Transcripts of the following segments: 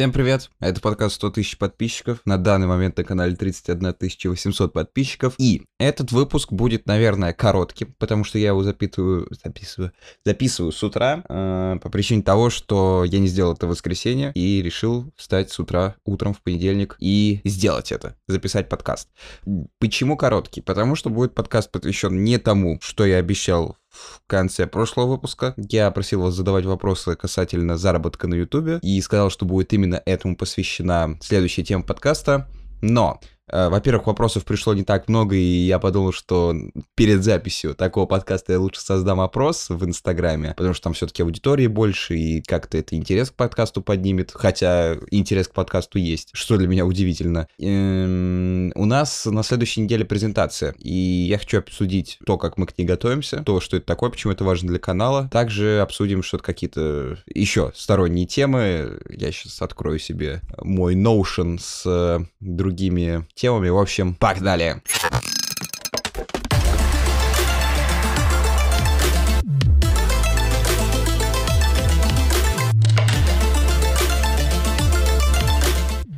Всем привет! Это подкаст 100 тысяч подписчиков. На данный момент на канале 31 800 подписчиков. И этот выпуск будет, наверное, коротким, потому что я его записываю, записываю, записываю с утра э, по причине того, что я не сделал это в воскресенье и решил встать с утра, утром в понедельник и сделать это, записать подкаст. Почему короткий? Потому что будет подкаст посвящен не тому, что я обещал в конце прошлого выпуска. Я просил вас задавать вопросы касательно заработка на YouTube и сказал, что будет именно этому посвящена следующая тема подкаста. Но во-первых, вопросов пришло не так много, и я подумал, что перед записью такого подкаста я лучше создам опрос в Инстаграме, потому что там все-таки аудитории больше, и как-то это интерес к подкасту поднимет, хотя интерес к подкасту есть, что для меня удивительно. Эм, у нас на следующей неделе презентация, и я хочу обсудить то, как мы к ней готовимся, то, что это такое, почему это важно для канала. Также обсудим что-то какие-то еще сторонние темы. Я сейчас открою себе мой Notion с другими темами. В общем, погнали!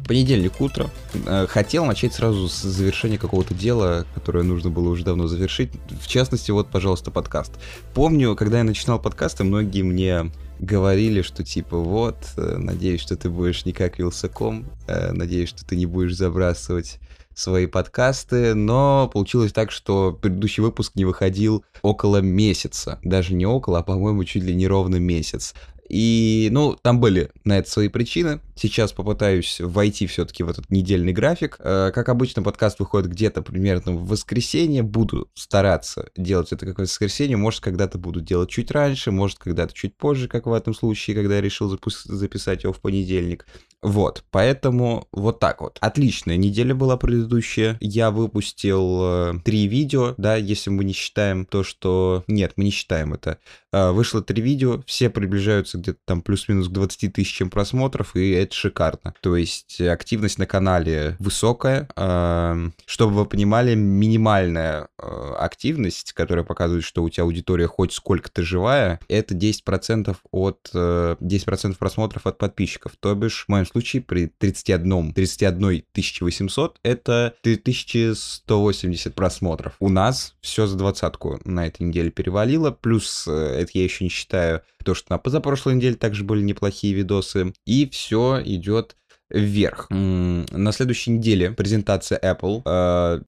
Понедельник утро. Э, хотел начать сразу с завершения какого-то дела, которое нужно было уже давно завершить. В частности, вот, пожалуйста, подкаст. Помню, когда я начинал подкасты, многие мне говорили, что типа вот, э, надеюсь, что ты будешь не как Вилсаком, э, надеюсь, что ты не будешь забрасывать свои подкасты, но получилось так, что предыдущий выпуск не выходил около месяца. Даже не около, а, по-моему, чуть ли не ровно месяц. И, ну, там были на это свои причины. Сейчас попытаюсь войти все-таки в этот недельный график. Э, как обычно, подкаст выходит где-то примерно в воскресенье. Буду стараться делать это как в воскресенье. Может, когда-то буду делать чуть раньше, может, когда-то чуть позже, как в этом случае, когда я решил записать его в понедельник. Вот, поэтому вот так вот. Отличная неделя была предыдущая. Я выпустил э, три видео, да, если мы не считаем то, что... Нет, мы не считаем это. Э, вышло три видео, все приближаются где-то там плюс-минус к 20 тысячам просмотров, и это шикарно. То есть активность на канале высокая. Э, чтобы вы понимали, минимальная э, активность, которая показывает, что у тебя аудитория хоть сколько-то живая, это 10% от... Э, 10% просмотров от подписчиков. То бишь, в моем случае при 31, 31 800 это 3180 просмотров. У нас все за двадцатку на этой неделе перевалило, плюс э, это я еще не считаю то, что на позапрошлой неделе также были неплохие видосы, и все идет вверх. На следующей неделе презентация Apple.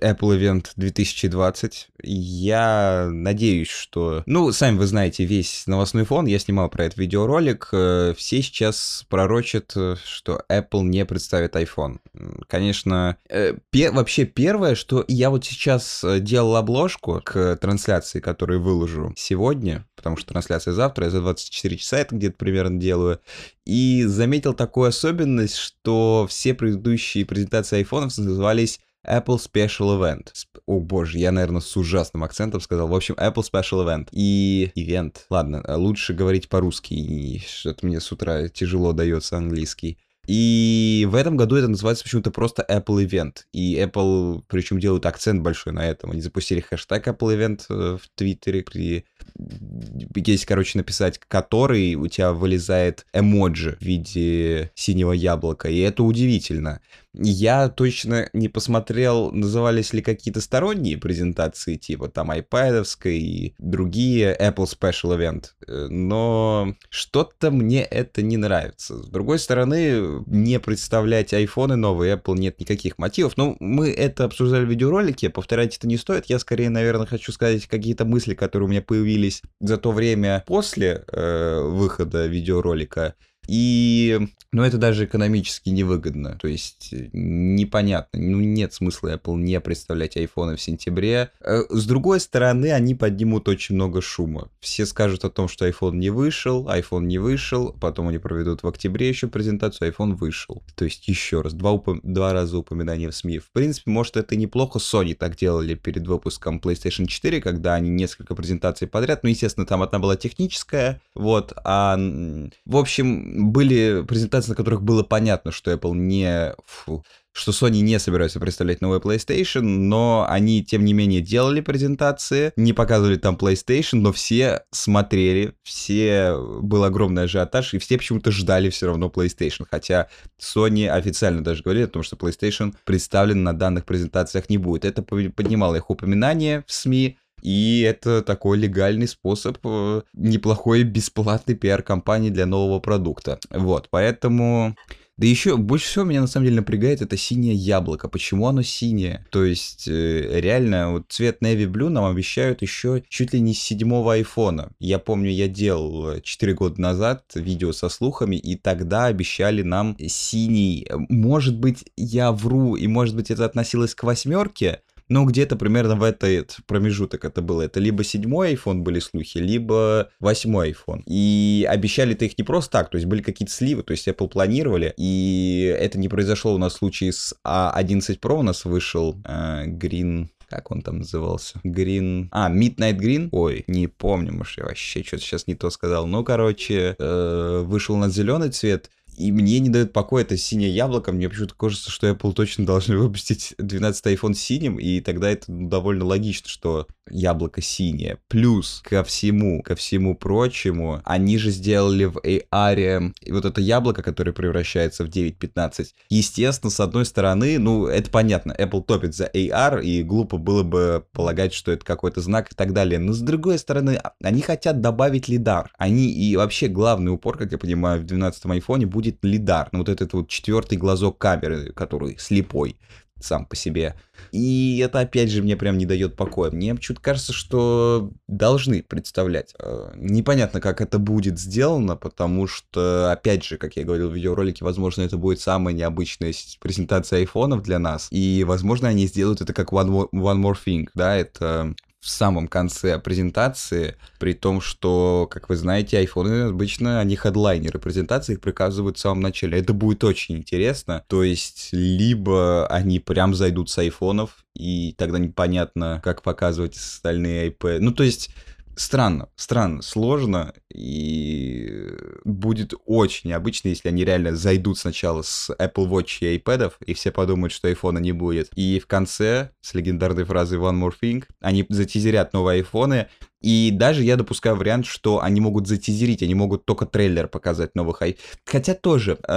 Э, Apple Event 2020. Я надеюсь, что... Ну, сами вы знаете весь новостной фон. Я снимал про этот видеоролик. Э, все сейчас пророчат, э, что Apple не представит iPhone. Конечно, пе- вообще первое, что я вот сейчас делал обложку к трансляции, которую выложу сегодня, потому что трансляция завтра, я за 24 часа это где-то примерно делаю, и заметил такую особенность, что все предыдущие презентации айфонов назывались Apple Special Event. О боже, я, наверное, с ужасным акцентом сказал. В общем, Apple Special Event. И ивент. Ладно, лучше говорить по-русски. Что-то мне с утра тяжело дается английский. И в этом году это называется почему-то просто Apple Event. И Apple, причем делают акцент большой на этом. Они запустили хэштег Apple Event э, в Твиттере. И есть, короче, написать который, у тебя вылезает эмоджи в виде синего яблока. И это удивительно. Я точно не посмотрел, назывались ли какие-то сторонние презентации, типа там iPad и другие Apple Special Event, э, но что-то мне это не нравится. С другой стороны, не представлять айфоны новые Apple нет никаких мотивов. Ну, мы это обсуждали в видеоролике, повторять это не стоит. Я скорее, наверное, хочу сказать какие-то мысли, которые у меня появились за то время после э, выхода видеоролика. И, ну, это даже экономически невыгодно. То есть э, непонятно. Ну, нет смысла Apple не представлять айфоны в сентябре. Э, с другой стороны, они поднимут очень много шума. Все скажут о том, что iPhone не вышел, iPhone не вышел, потом они проведут в октябре еще презентацию, iPhone вышел. То есть еще раз, два, упом... два раза упоминания в СМИ. В принципе, может, это неплохо. Sony так делали перед выпуском PlayStation 4, когда они несколько презентаций подряд. Ну, естественно, там одна была техническая, вот, а, в общем, были презентации, на которых было понятно, что Apple не... Фу, что Sony не собираются представлять новый PlayStation, но они, тем не менее, делали презентации, не показывали там PlayStation, но все смотрели, все... Был огромный ажиотаж, и все почему-то ждали все равно PlayStation, хотя Sony официально даже говорили о том, что PlayStation представлен на данных презентациях не будет. Это поднимало их упоминание в СМИ, и это такой легальный способ, э, неплохой бесплатный пиар-компании для нового продукта. Вот, поэтому... Да еще больше всего меня на самом деле напрягает это синее яблоко. Почему оно синее? То есть э, реально вот цвет Navy Blue нам обещают еще чуть ли не с седьмого айфона. Я помню, я делал 4 года назад видео со слухами, и тогда обещали нам синий. Может быть, я вру, и может быть это относилось к восьмерке, ну, где-то примерно в этот промежуток это было. Это либо седьмой iPhone были слухи, либо восьмой iPhone. И обещали-то их не просто так, то есть были какие-то сливы, то есть Apple планировали, и это не произошло у нас в случае с A11 Pro, у нас вышел э, Green как он там назывался? Green... А, Midnight Green? Ой, не помню, может, я вообще что-то сейчас не то сказал. Ну, короче, э, вышел на зеленый цвет, и мне не дает покоя это синее яблоко. Мне почему-то кажется, что Apple точно должны выпустить 12 iPhone синим, и тогда это довольно логично, что яблоко синее. Плюс ко всему, ко всему прочему, они же сделали в AR вот это яблоко, которое превращается в 9.15. Естественно, с одной стороны, ну, это понятно, Apple топит за AR, и глупо было бы полагать, что это какой-то знак и так далее. Но с другой стороны, они хотят добавить лидар. Они и вообще главный упор, как я понимаю, в 12 айфоне будет лидар. Ну, вот этот вот четвертый глазок камеры, который слепой сам по себе. И это, опять же, мне прям не дает покоя. Мне чуть кажется, что должны представлять. Э, непонятно, как это будет сделано, потому что, опять же, как я говорил в видеоролике, возможно, это будет самая необычная презентация айфонов для нас. И, возможно, они сделают это как One More, One More Thing, да, это в самом конце презентации, при том, что, как вы знаете, айфоны обычно, они хедлайнеры презентации, их приказывают в самом начале. Это будет очень интересно. То есть, либо они прям зайдут с айфонов, и тогда непонятно, как показывать остальные iPad. Ну, то есть, странно, странно, сложно, и будет очень необычно, если они реально зайдут сначала с Apple Watch и iPad, и все подумают, что iPhone не будет. И в конце, с легендарной фразой One More Thing, они затизерят новые айфоны, и даже я допускаю вариант, что они могут затизерить, они могут только трейлер показать новых ай. Хотя тоже, э,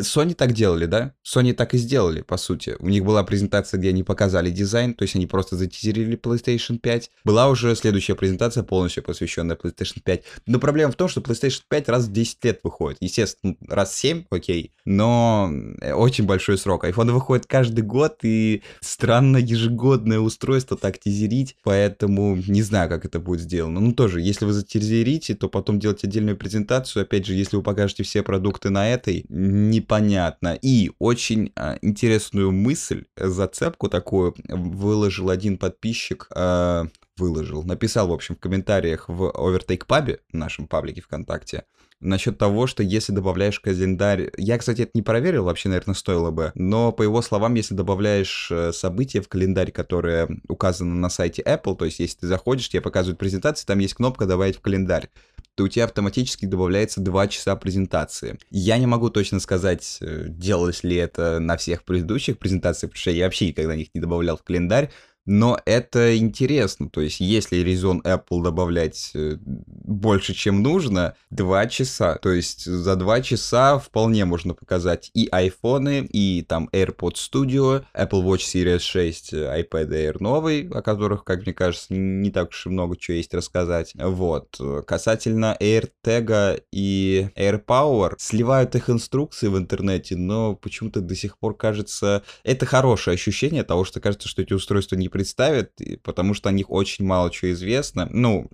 Sony так делали, да? Sony так и сделали, по сути. У них была презентация, где они показали дизайн, то есть они просто затизерили PlayStation 5. Была уже следующая презентация, полностью посвященная PlayStation 5. Но проблема в том, что PlayStation 5 раз в 10 лет выходит. Естественно, раз в 7, окей, но э, очень большой срок. iPhone выходит каждый год, и странно ежегодное устройство так тизерить, поэтому не знаю, как это будет сделано. Ну, тоже, если вы затизерите, то потом делать отдельную презентацию. Опять же, если вы покажете все продукты на этой, непонятно. И очень а, интересную мысль, зацепку такую выложил один подписчик, а, выложил, написал, в общем, в комментариях в Overtake Pub, нашем паблике ВКонтакте, насчет того, что если добавляешь календарь... Я, кстати, это не проверил, вообще, наверное, стоило бы. Но, по его словам, если добавляешь э, события в календарь, которые указаны на сайте Apple, то есть если ты заходишь, тебе показывают презентации, там есть кнопка «Добавить в календарь», то у тебя автоматически добавляется 2 часа презентации. Я не могу точно сказать, э, делалось ли это на всех предыдущих презентациях, потому что я вообще никогда их не добавлял в календарь, но это интересно, то есть если резон Apple добавлять э, больше, чем нужно, 2 часа, то есть за 2 часа вполне можно показать и айфоны, и там AirPods Studio, Apple Watch Series 6, э, iPad Air новый, о которых, как мне кажется, не так уж и много чего есть рассказать. Вот. Касательно AirTag и AirPower, сливают их инструкции в интернете, но почему-то до сих пор кажется... Это хорошее ощущение того, что кажется, что эти устройства не представят, потому что о них очень мало чего известно. Ну,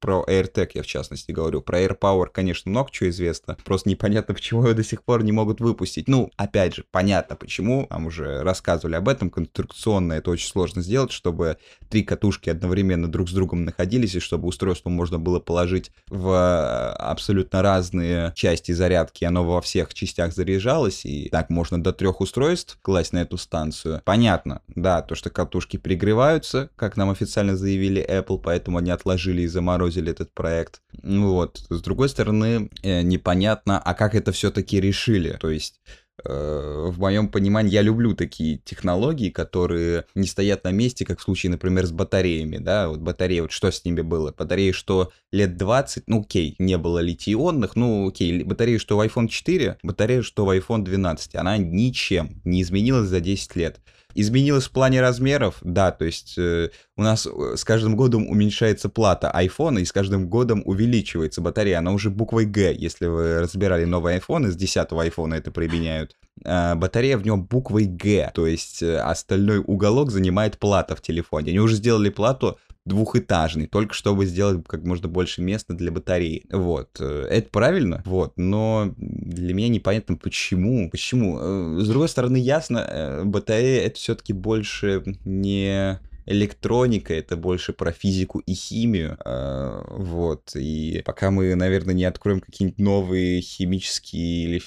про AirTag я в частности говорю. Про AirPower, конечно, много чего известно. Просто непонятно, почему его до сих пор не могут выпустить. Ну, опять же, понятно почему. Там уже рассказывали об этом. Конструкционно это очень сложно сделать, чтобы три катушки одновременно друг с другом находились, и чтобы устройство можно было положить в э, абсолютно разные части зарядки, оно во всех частях заряжалось, и так можно до трех устройств класть на эту станцию. Понятно, да, то, что катушки пригреваются, как нам официально заявили Apple, поэтому они отложили заморозили этот проект. Вот. С другой стороны, э, непонятно, а как это все-таки решили. То есть Э, в моем понимании, я люблю такие технологии, которые не стоят на месте, как в случае, например, с батареями, да, вот батареи, вот что с ними было? Батареи, что лет 20, ну окей, не было литий-ионных, ну окей, батареи, что в iPhone 4, батарея, что в iPhone 12, она ничем не изменилась за 10 лет. Изменилось в плане размеров, да, то есть э, у нас э, с каждым годом уменьшается плата iPhone, и с каждым годом увеличивается батарея. Она уже буквой Г, если вы разбирали новый iPhone, из 10 iPhone это применяют. Э, батарея в нем буквой Г, то есть э, остальной уголок занимает плата в телефоне. Они уже сделали плату двухэтажный, только чтобы сделать как можно больше места для батареи. Вот. Э, это правильно, вот, но для меня непонятно, почему. Почему? Э, с другой стороны, ясно, э, батарея это все-таки больше не электроника, это больше про физику и химию, вот, и пока мы, наверное, не откроем какие-нибудь новые химические или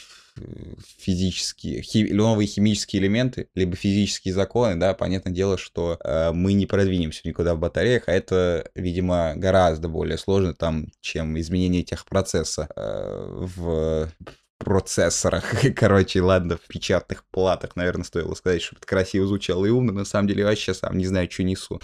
физические, хи, новые химические элементы, либо физические законы, да, понятное дело, что э, мы не продвинемся никуда в батареях, а это, видимо, гораздо более сложно там, чем изменение техпроцесса э, в процессорах. Короче, ладно, в печатных платах, наверное, стоило сказать, чтобы это красиво звучало и умно. На самом деле, вообще сам не знаю, что несу.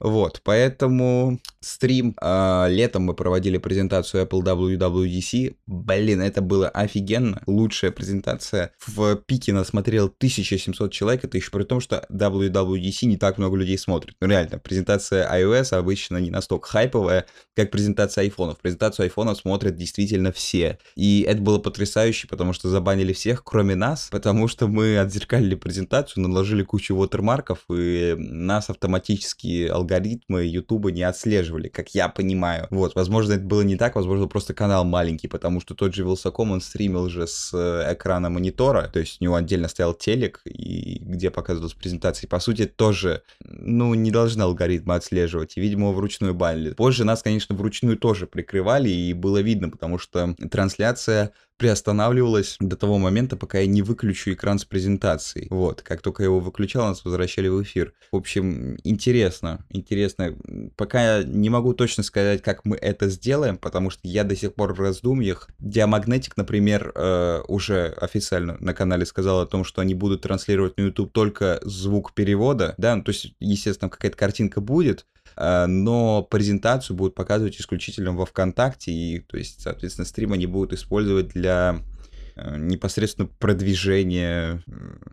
Вот, поэтому стрим. Э, летом мы проводили презентацию Apple WWDC. Блин, это было офигенно. Лучшая презентация. В пике нас смотрел 1700 человек. Это еще при том, что WWDC не так много людей смотрит. Ну реально, презентация iOS обычно не настолько хайповая, как презентация айфонов. Презентацию айфонов смотрят действительно все. И это было потрясающе, потому что забанили всех, кроме нас, потому что мы отзеркалили презентацию, наложили кучу вотермарков, и нас автоматически алгоритмы Ютуба не отслеживали, как я понимаю. Вот, возможно, это было не так, возможно, просто канал маленький, потому что тот же Вилсаком, он стримил же с э, экрана монитора, то есть у него отдельно стоял телек, и где показывалась презентация. По сути, тоже, ну, не должны алгоритмы отслеживать, и, видимо, вручную банили. Позже нас, конечно, вручную тоже прикрывали, и было видно, потому что трансляция приостанавливалась до того момента, пока я не выключу экран с презентацией. Вот, как только его выключал, нас возвращали в эфир. В общем, интересно, интересно. Пока я не могу точно сказать, как мы это сделаем, потому что я до сих пор в раздумьях. Диамагнетик, например, э, уже официально на канале сказал о том, что они будут транслировать на YouTube только звук перевода, да, ну, то есть, естественно, какая-то картинка будет, но презентацию будут показывать исключительно во ВКонтакте, и, то есть, соответственно, стрим они будут использовать для э, непосредственно продвижения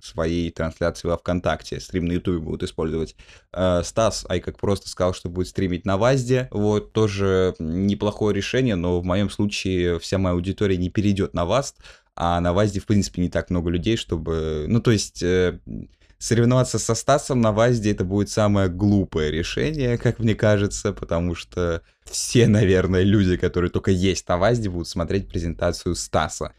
своей трансляции во ВКонтакте. Стрим на Ютубе будут использовать. Э, Стас, ай как просто сказал, что будет стримить на Вазде. Вот, тоже неплохое решение, но в моем случае вся моя аудитория не перейдет на Васт, а на Вазде, в принципе, не так много людей, чтобы... Ну, то есть соревноваться со Стасом на ВАЗде это будет самое глупое решение, как мне кажется, потому что все, наверное, люди, которые только есть на ВАЗде, будут смотреть презентацию Стаса.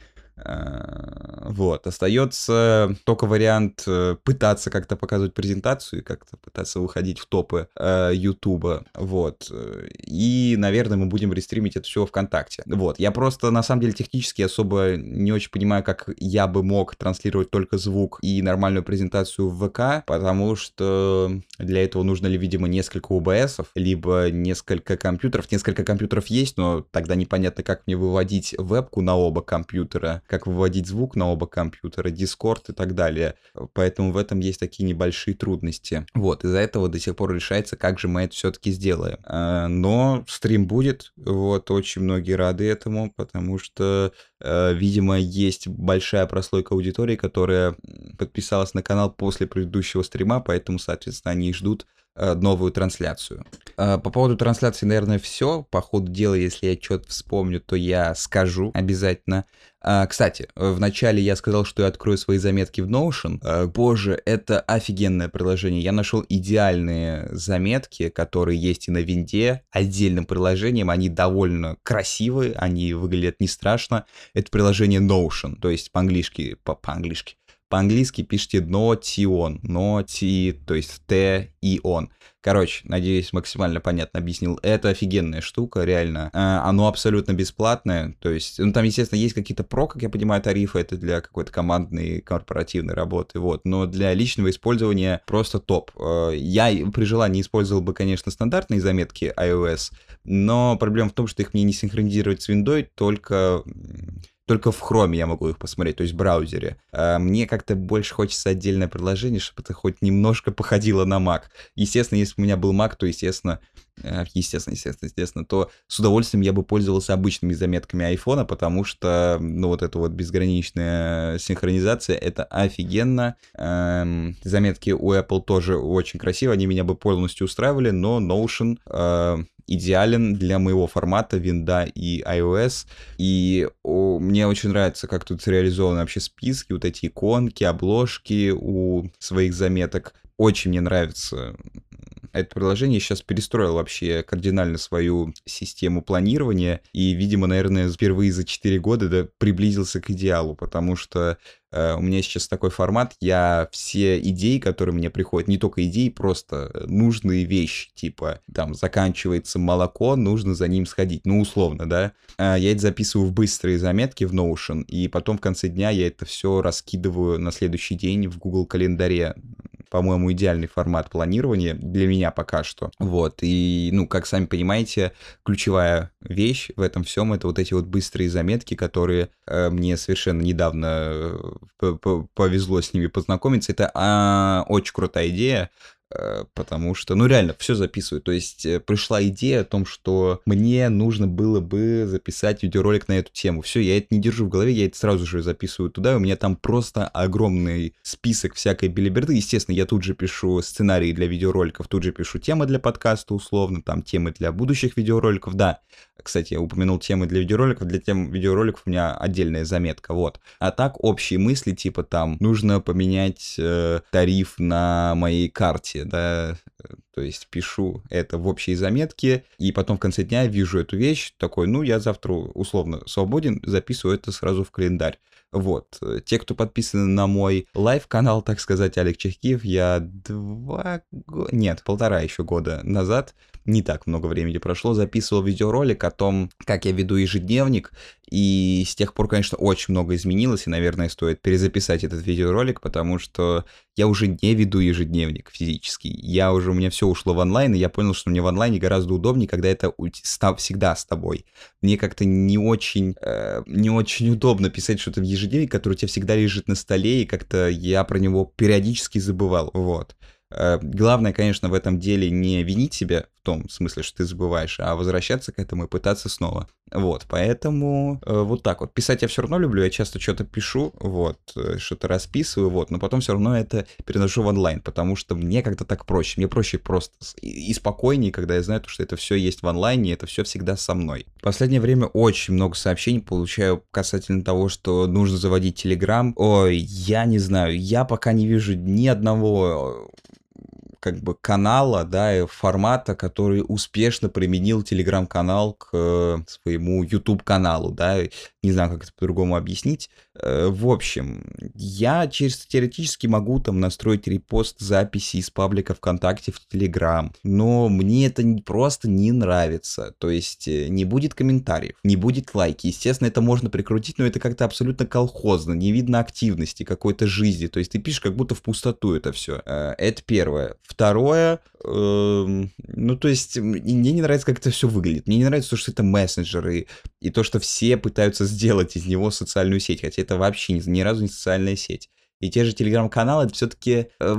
Э, вот, остается только вариант э, пытаться как-то показывать презентацию и как-то пытаться выходить в топы э, Ютуба, вот. И, наверное, мы будем рестримить это все ВКонтакте. Вот, я просто, на самом деле, технически особо не очень понимаю, как я бы мог транслировать только звук и нормальную презентацию в ВК, потому что для этого нужно ли, видимо, несколько ОБСов, либо несколько компьютеров. Несколько компьютеров есть, но тогда непонятно, как мне выводить вебку на оба компьютера как выводить звук на оба компьютера, Discord и так далее. Поэтому в этом есть такие небольшие трудности. Вот, из-за этого до сих пор решается, как же мы это все-таки сделаем. А, но стрим будет, вот, очень многие рады этому, потому что, э, видимо, есть большая прослойка аудитории, которая подписалась на канал после предыдущего стрима, поэтому, соответственно, они ждут новую трансляцию. Э, по поводу трансляции, наверное, все. По ходу дела, если я что-то вспомню, то я скажу обязательно. Э, кстати, вначале я сказал, что я открою свои заметки в Notion. Боже, это офигенное приложение. Я нашел идеальные заметки, которые есть и на винде, отдельным приложением. Они довольно красивые, они выглядят не страшно. Это приложение Notion, то есть по-английски, по-английски, По-английски пишите notion, ноти, то есть Т и он. Короче, надеюсь, максимально понятно объяснил. Это офигенная штука, реально. А, оно абсолютно бесплатное. То есть, ну там, естественно, есть какие-то про, как я понимаю, тарифы. Это для какой-то командной, корпоративной работы. Вот. Но для личного использования просто топ. А, я при желании использовал бы, конечно, стандартные заметки iOS. Но проблема в том, что их мне не синхронизировать с Windows, только только в Chrome я могу их посмотреть, то есть в браузере. А мне как-то больше хочется отдельное приложение, чтобы это хоть немножко походило на Mac. Естественно, если бы у меня был Mac, то, естественно, э, естественно, естественно, естественно, то с удовольствием я бы пользовался обычными заметками айфона, потому что, ну, вот эта вот безграничная синхронизация, это офигенно. Эм, заметки у Apple тоже очень красиво, они меня бы полностью устраивали, но Notion э, идеален для моего формата винда и iOS. И о, мне очень нравится, как тут реализованы вообще списки, вот эти иконки, обложки у своих заметок. Очень мне нравится это приложение сейчас перестроил вообще кардинально свою систему планирования и, видимо, наверное, впервые за 4 года да, приблизился к идеалу, потому что э, у меня сейчас такой формат, я все идеи, которые мне приходят, не только идеи, просто нужные вещи, типа, там, заканчивается молоко, нужно за ним сходить, ну, условно, да, э, я это записываю в быстрые заметки в Notion, и потом в конце дня я это все раскидываю на следующий день в Google календаре по-моему, идеальный формат планирования для меня пока что. Вот, и, ну, как сами понимаете, ключевая вещь в этом всем это вот эти вот быстрые заметки, которые э, мне совершенно недавно э, повезло с ними познакомиться. Это э, очень крутая идея. Э, потому что, ну реально, все записываю. То есть э, пришла идея о том, что мне нужно было бы записать видеоролик на эту тему. Все, я это не держу в голове, я это сразу же записываю туда, у меня там просто огромный список всякой билиберды. Естественно, я тут же пишу сценарии для видеороликов, тут же пишу темы для подкаста условно, там темы для будущих видеороликов, да. Кстати, я упомянул темы для видеороликов. Для тем видеороликов у меня отдельная заметка, вот. А так, общие мысли, типа там, нужно поменять э, тариф на моей карте, да, то есть пишу это в общей заметке, и потом в конце дня вижу эту вещь, такой, ну, я завтра условно свободен, записываю это сразу в календарь. Вот. Те, кто подписаны на мой live-канал, так сказать, Олег Чехкиев, я два. Нет, полтора еще года назад не так много времени прошло, записывал видеоролик о том, как я веду ежедневник, и с тех пор, конечно, очень много изменилось, и, наверное, стоит перезаписать этот видеоролик, потому что я уже не веду ежедневник физический. Я уже, у меня все ушло в онлайн, и я понял, что мне в онлайне гораздо удобнее, когда это всегда с тобой. Мне как-то не очень, э, не очень удобно писать что-то в ежедневник, который у тебя всегда лежит на столе, и как-то я про него периодически забывал, вот. Э, главное, конечно, в этом деле не винить себя в том смысле, что ты забываешь, а возвращаться к этому и пытаться снова. Вот, поэтому э, вот так вот. Писать я все равно люблю, я часто что-то пишу, вот, э, что-то расписываю, вот, но потом все равно это переношу в онлайн, потому что мне как-то так проще. Мне проще просто и, и спокойнее, когда я знаю, что это все есть в онлайне, это все всегда со мной. В последнее время очень много сообщений получаю касательно того, что нужно заводить Телеграм. Ой, я не знаю, я пока не вижу ни одного как бы канала, да, формата, который успешно применил телеграм-канал к э, своему YouTube-каналу, да, не знаю, как это по-другому объяснить. Э, в общем, я через теоретически могу там настроить репост записи из паблика ВКонтакте в Телеграм, но мне это просто не нравится. То есть э, не будет комментариев, не будет лайки. Естественно, это можно прикрутить, но это как-то абсолютно колхозно, не видно активности, какой-то жизни. То есть ты пишешь как будто в пустоту это все. Это первое. Второе, эм, ну, то есть, мне не нравится, как это все выглядит. Мне не нравится то, что это мессенджеры, и то, что все пытаются сделать из него социальную сеть, хотя это вообще ни, ни разу не социальная сеть. И те же телеграм-каналы, это все-таки э,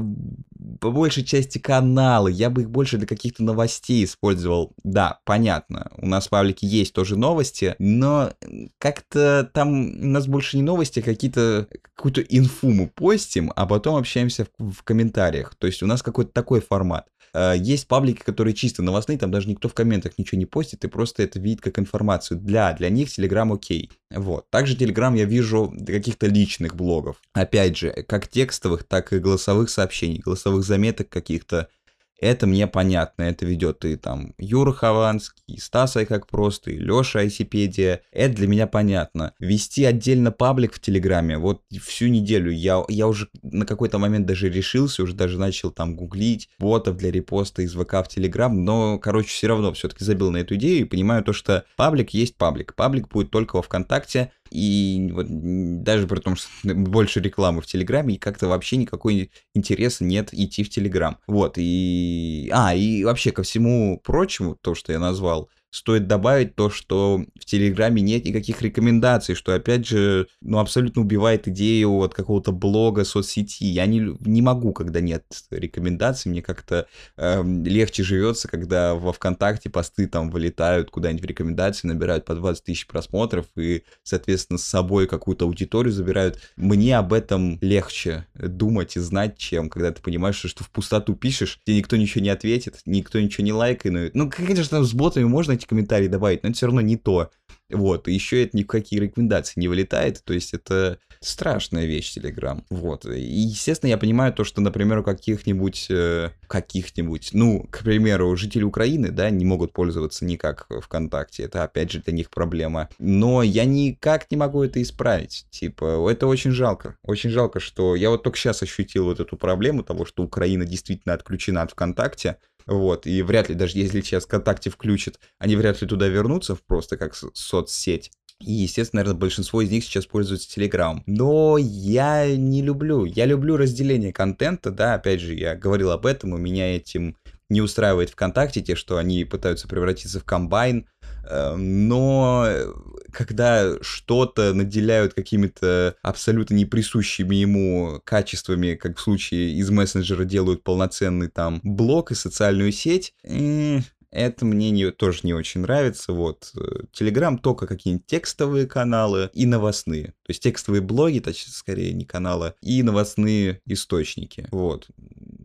по большей части каналы. Я бы их больше для каких-то новостей использовал. Да, понятно. У нас в паблике есть тоже новости, но как-то там у нас больше не новости, а какие-то какую-то инфу мы постим, а потом общаемся в, в комментариях. То есть у нас какой-то такой формат. Э, есть паблики, которые чисто новостные, там даже никто в комментах ничего не постит, и просто это видит как информацию. Для, для них Telegram окей. Вот. Также Telegram я вижу каких-то личных блогов. Опять же, как текстовых, так и голосовых сообщений, голосовых заметок каких-то. Это мне понятно, это ведет и там Юра Хованский, и Стас как просто, и Леша Айсипедия, это для меня понятно. Вести отдельно паблик в Телеграме, вот всю неделю я, я уже на какой-то момент даже решился, уже даже начал там гуглить ботов для репоста из ВК в Телеграм, но, короче, все равно все-таки забил на эту идею и понимаю то, что паблик есть паблик. Паблик будет только во ВКонтакте, и вот даже при том, что больше рекламы в Телеграме, и как-то вообще никакой интереса нет идти в Телеграм. Вот, и... А, и вообще ко всему прочему, то, что я назвал, стоит добавить то, что в Телеграме нет никаких рекомендаций, что, опять же, ну, абсолютно убивает идею вот какого-то блога, соцсети. Я не, не могу, когда нет рекомендаций, мне как-то э, легче живется, когда во ВКонтакте посты там вылетают куда-нибудь в рекомендации, набирают по 20 тысяч просмотров и, соответственно, с собой какую-то аудиторию забирают. Мне об этом легче думать и знать, чем когда ты понимаешь, что, что в пустоту пишешь, тебе никто ничего не ответит, никто ничего не лайкает. Ну, конечно, с ботами можно эти комментарии добавить, но это все равно не то. Вот, и еще это ни в какие рекомендации не вылетает, то есть это страшная вещь Telegram. Вот, и естественно я понимаю то, что, например, у каких-нибудь, э, каких-нибудь, ну, к примеру, жители Украины, да, не могут пользоваться никак ВКонтакте, это опять же для них проблема. Но я никак не могу это исправить, типа, это очень жалко, очень жалко, что я вот только сейчас ощутил вот эту проблему того, что Украина действительно отключена от ВКонтакте, вот, и вряд ли, даже если сейчас ВКонтакте включат, они вряд ли туда вернутся просто как соцсеть. И, естественно, наверное, большинство из них сейчас пользуются Telegram. Но я не люблю. Я люблю разделение контента, да, опять же, я говорил об этом, у меня этим не устраивает ВКонтакте, те, что они пытаются превратиться в комбайн, но когда что-то наделяют какими-то абсолютно неприсущими ему качествами, как в случае из мессенджера делают полноценный там блок и социальную сеть, это мне не, тоже не очень нравится. Вот. Телеграм только какие-нибудь текстовые каналы и новостные. То есть текстовые блоги, точнее, скорее не каналы, и новостные источники. Вот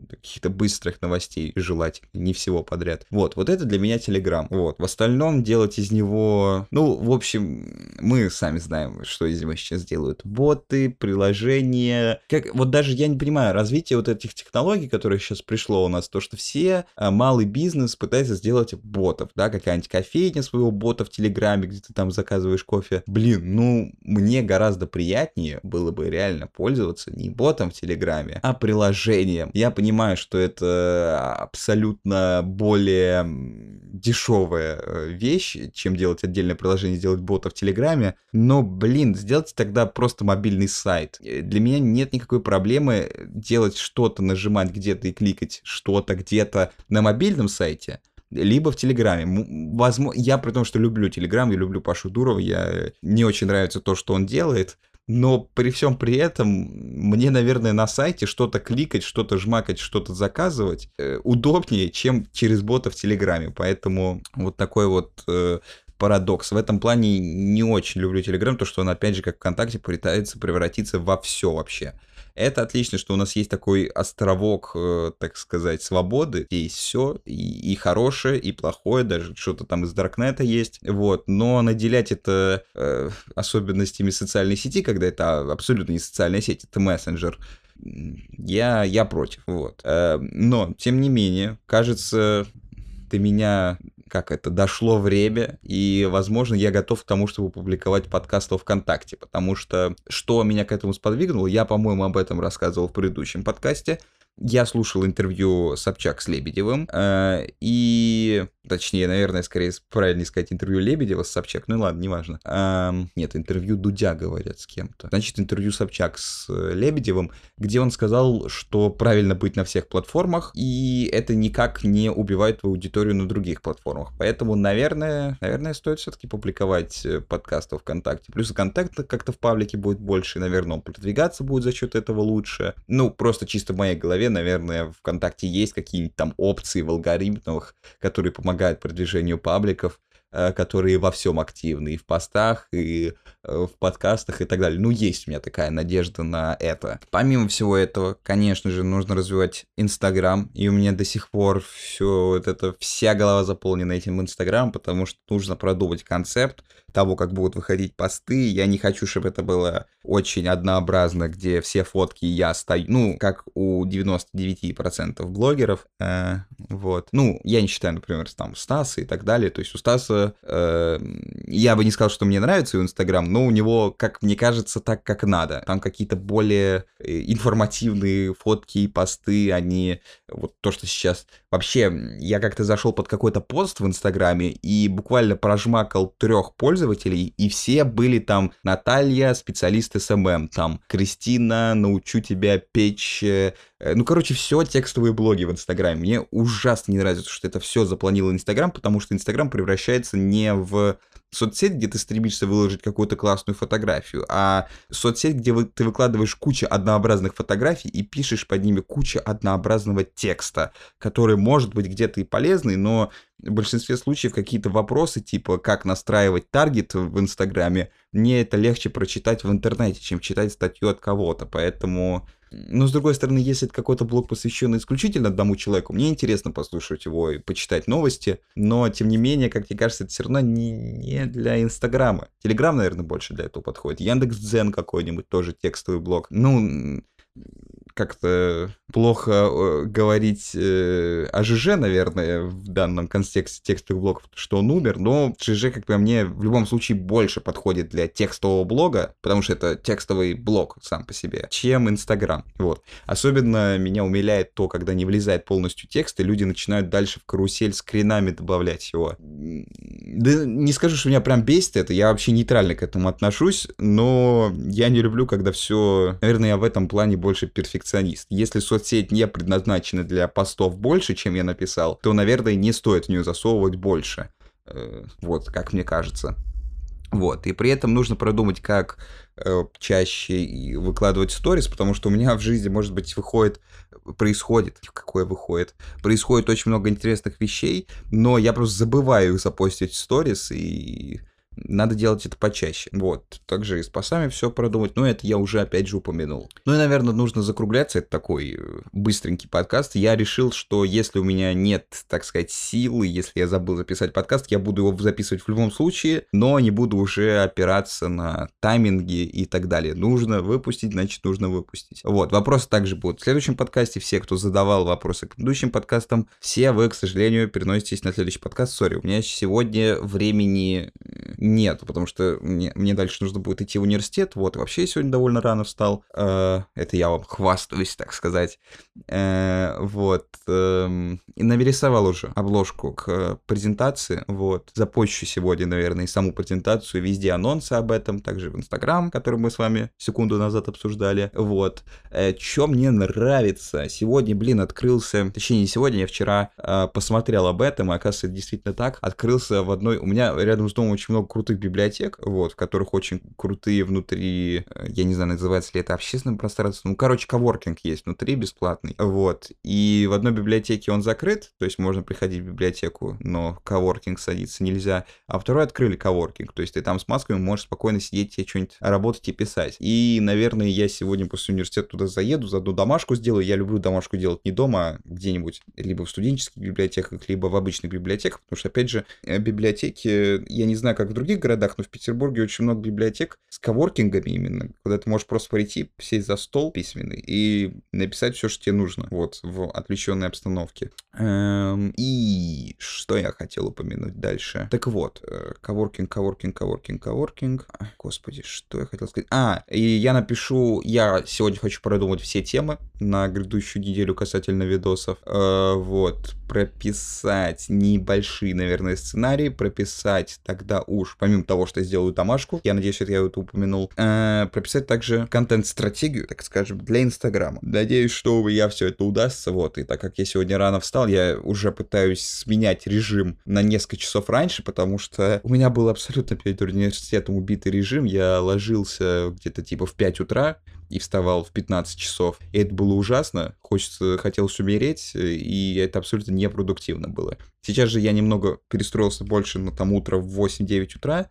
каких-то быстрых новостей, желательно, не всего подряд. Вот, вот это для меня Телеграм. Вот, в остальном делать из него, ну, в общем, мы сами знаем, что из него сейчас делают. Боты, приложения. Как, вот даже я не понимаю, развитие вот этих технологий, которые сейчас пришло у нас, то, что все а, малый бизнес пытается сделать ботов, да, какая-нибудь кофейня своего бота в Телеграме, где ты там заказываешь кофе. Блин, ну, мне гораздо приятнее было бы реально пользоваться не ботом в Телеграме, а приложением. Я понимаю, понимаю, что это абсолютно более дешевая э, вещь, чем делать отдельное приложение, сделать бота в Телеграме. Но, блин, сделайте тогда просто мобильный сайт. Э, для меня нет никакой проблемы делать что-то, нажимать где-то и кликать что-то где-то на мобильном сайте, либо в Телеграме. Возможно, я при том, что люблю Телеграм, я люблю Пашу Дурова, я не очень нравится то, что он делает, но при всем при этом мне, наверное, на сайте что-то кликать, что-то жмакать, что-то заказывать э, удобнее, чем через бота в Телеграме. Поэтому вот такой вот э, парадокс. В этом плане не очень люблю Телеграм, то что он, опять же, как ВКонтакте, пытается превратиться во все вообще. Это отлично, что у нас есть такой островок, э, так сказать, свободы, есть все, и, и хорошее, и плохое, даже что-то там из Даркнета есть, вот, но наделять это э, особенностями социальной сети, когда это абсолютно не социальная сеть, это мессенджер, я, я против, вот. Э, но, тем не менее, кажется, ты меня как это, дошло время, и, возможно, я готов к тому, чтобы публиковать подкаст во ВКонтакте, потому что что меня к этому сподвигнуло, я, по-моему, об этом рассказывал в предыдущем подкасте. Я слушал интервью Собчак с Лебедевым, э, и Точнее, наверное, скорее правильнее сказать интервью Лебедева с Собчак. Ну ладно, неважно. А, нет, интервью Дудя говорят с кем-то. Значит, интервью Собчак с э, Лебедевым, где он сказал, что правильно быть на всех платформах, и это никак не убивает твою аудиторию на других платформах. Поэтому, наверное, наверное, стоит все-таки публиковать э, подкасты ВКонтакте. Плюс и контакта как-то в паблике будет больше, наверное, он продвигаться будет за счет этого лучше. Ну, просто чисто в моей голове, наверное, ВКонтакте есть какие-нибудь там опции в алгоритмах, которые помогают продвижению пабликов, которые во всем активны, и в постах, и э, в подкастах и так далее. Ну, есть у меня такая надежда на это. Помимо всего этого, конечно же, нужно развивать Инстаграм, и у меня до сих пор все вот это, вся голова заполнена этим Инстаграмом, потому что нужно продумать концепт, того, как будут выходить посты. Я не хочу, чтобы это было очень однообразно, где все фотки я стою, ну, как у 99% блогеров, э, вот. Ну, я не считаю, например, там, Стаса и так далее, то есть у Стаса, э, я бы не сказал, что мне нравится его Инстаграм, но у него, как мне кажется, так, как надо. Там какие-то более э, информативные фотки и посты, они, вот то, что сейчас... Вообще, я как-то зашел под какой-то пост в Инстаграме и буквально прожмакал трех пользователей, и все были там Наталья, специалист SMM, там Кристина, научу тебя печь Э, ну, короче, все текстовые блоги в Инстаграме. Мне ужасно не нравится, что это все заполонил Инстаграм, потому что Инстаграм превращается не в соцсеть, где ты стремишься выложить какую-то классную фотографию, а соцсеть, где вы, ты выкладываешь кучу однообразных фотографий и пишешь под ними кучу однообразного текста, который может быть где-то и полезный, но в большинстве случаев какие-то вопросы, типа как настраивать таргет в Инстаграме, мне это легче прочитать в интернете, чем читать статью от кого-то, поэтому но, с другой стороны, если это какой-то блог, посвященный исключительно одному человеку, мне интересно послушать его и почитать новости, но, тем не менее, как мне кажется, это все равно не, не для Инстаграма. Телеграм, наверное, больше для этого подходит. Яндекс Дзен какой-нибудь, тоже текстовый блог. Ну, как-то плохо э, говорить э, о ЖЖ, наверное, в данном контексте текстовых блогов, что он умер, но ЖЖ, как по мне, в любом случае больше подходит для текстового блога, потому что это текстовый блог сам по себе, чем Инстаграм. Вот. Особенно меня умиляет то, когда не влезает полностью текст, и люди начинают дальше в карусель скринами добавлять его. Да не скажу, что меня прям бесит это, я вообще нейтрально к этому отношусь, но я не люблю, когда все... Наверное, я в этом плане больше перфекционист. Если соцсеть не предназначена для постов больше, чем я написал, то, наверное, не стоит в нее засовывать больше. Э, вот, как мне кажется. Вот, и при этом нужно продумать, как э, чаще выкладывать сторис, потому что у меня в жизни, может быть, выходит, происходит, какое выходит, происходит очень много интересных вещей, но я просто забываю запостить сторис, и надо делать это почаще. Вот. Также и с пасами все продумать. Но это я уже опять же упомянул. Ну и, наверное, нужно закругляться. Это такой э, быстренький подкаст. Я решил, что если у меня нет, так сказать, силы, если я забыл записать подкаст, я буду его записывать в любом случае, но не буду уже опираться на тайминги и так далее. Нужно выпустить, значит, нужно выпустить. Вот. Вопросы также будут в следующем подкасте. Все, кто задавал вопросы к предыдущим подкастам, все вы, к сожалению, переноситесь на следующий подкаст. Сори, у меня сегодня времени нет, потому что мне, мне дальше нужно будет идти в университет. Вот, вообще я сегодня довольно рано встал. Э, это я вам хвастаюсь, так сказать. Э, вот. И нарисовал уже обложку к презентации. Вот. Запущу сегодня, наверное, и саму презентацию, везде анонсы об этом, также в Инстаграм, который мы с вами секунду назад обсуждали. Вот. Э, Что мне нравится? Сегодня, блин, открылся, точнее, не сегодня, я вчера посмотрел об этом, и оказывается, действительно так. Открылся в одной... У меня рядом с домом очень много крутых библиотек, вот, в которых очень крутые внутри, э, я не знаю, называется ли это общественное пространство, ну, короче, коворкинг есть внутри бесплатный, вот, и в одной библиотеке он закрыт, то есть можно приходить в библиотеку, но коворкинг садиться нельзя, а второй открыли коворкинг, то есть ты там с масками можешь спокойно сидеть и что-нибудь работать и писать. И, наверное, я сегодня после университета туда заеду, заодно домашку сделаю, я люблю домашку делать не дома, а где-нибудь, либо в студенческих библиотеках, либо в обычных библиотеках, потому что, опять же, э, библиотеки, я не знаю, как в других городах, но в Петербурге очень много библиотек с коворкингами именно, куда ты можешь просто прийти, сесть за стол письменный и написать все, что тебе нужно, вот, в отвлеченной обстановке. Эм, и что я хотел упомянуть дальше? Так вот, э, коворкинг, коворкинг, коворкинг, коворкинг. Господи, что я хотел сказать? А, и я напишу, я сегодня хочу продумать все темы на грядущую неделю касательно видосов. Э, вот, прописать небольшие, наверное, сценарии, прописать тогда уж, помимо того, что я сделаю домашку, я надеюсь, что я это упомянул, э, прописать также контент-стратегию, так скажем, для Инстаграма. Надеюсь, что меня все это удастся, вот, и так как я сегодня рано встал, я уже пытаюсь сменять режим на несколько часов раньше, потому что у меня был абсолютно перед университетом убитый режим, я ложился где-то типа в 5 утра, и вставал в 15 часов. И это было ужасно, хочется, хотелось умереть, и это абсолютно непродуктивно было. Сейчас же я немного перестроился больше на там утро в 8-9 утра,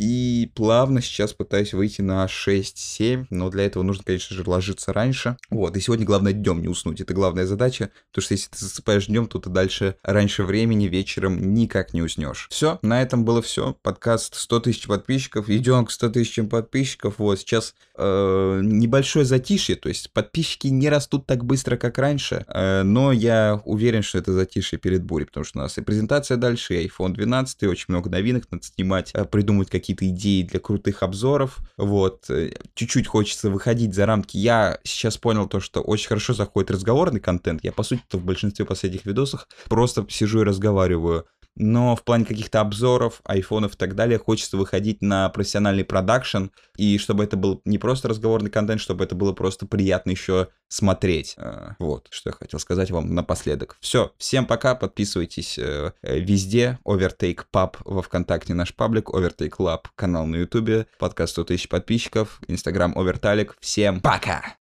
и плавно сейчас пытаюсь выйти на 6-7, но для этого нужно, конечно же, ложиться раньше. Вот, и сегодня главное днем не уснуть, это главная задача, потому что если ты засыпаешь днем, то ты дальше раньше времени вечером никак не уснешь. Все, на этом было все. Подкаст 100 тысяч подписчиков, идем к 100 тысячам подписчиков. Вот, сейчас э, небольшое затишье, то есть подписчики не растут так быстро, как раньше, э, но я уверен, что это затишье перед бурей, потому что у нас и презентация дальше, и iPhone 12, и очень много новинок надо снимать, э, придумать какие какие-то идеи для крутых обзоров. Вот, э, чуть-чуть хочется выходить за рамки. Я сейчас понял то, что очень хорошо заходит разговорный контент. Я, по сути, в большинстве последних видосах просто сижу и разговариваю но в плане каких-то обзоров, айфонов и так далее хочется выходить на профессиональный продакшн, и чтобы это был не просто разговорный контент, чтобы это было просто приятно еще смотреть. А, вот, что я хотел сказать вам напоследок. Все, всем пока, подписывайтесь э, э, везде, Overtake Pub во Вконтакте наш паблик, Overtake Lab канал на Ютубе, подкаст 100 тысяч подписчиков, Инстаграм Оверталик. Всем пока!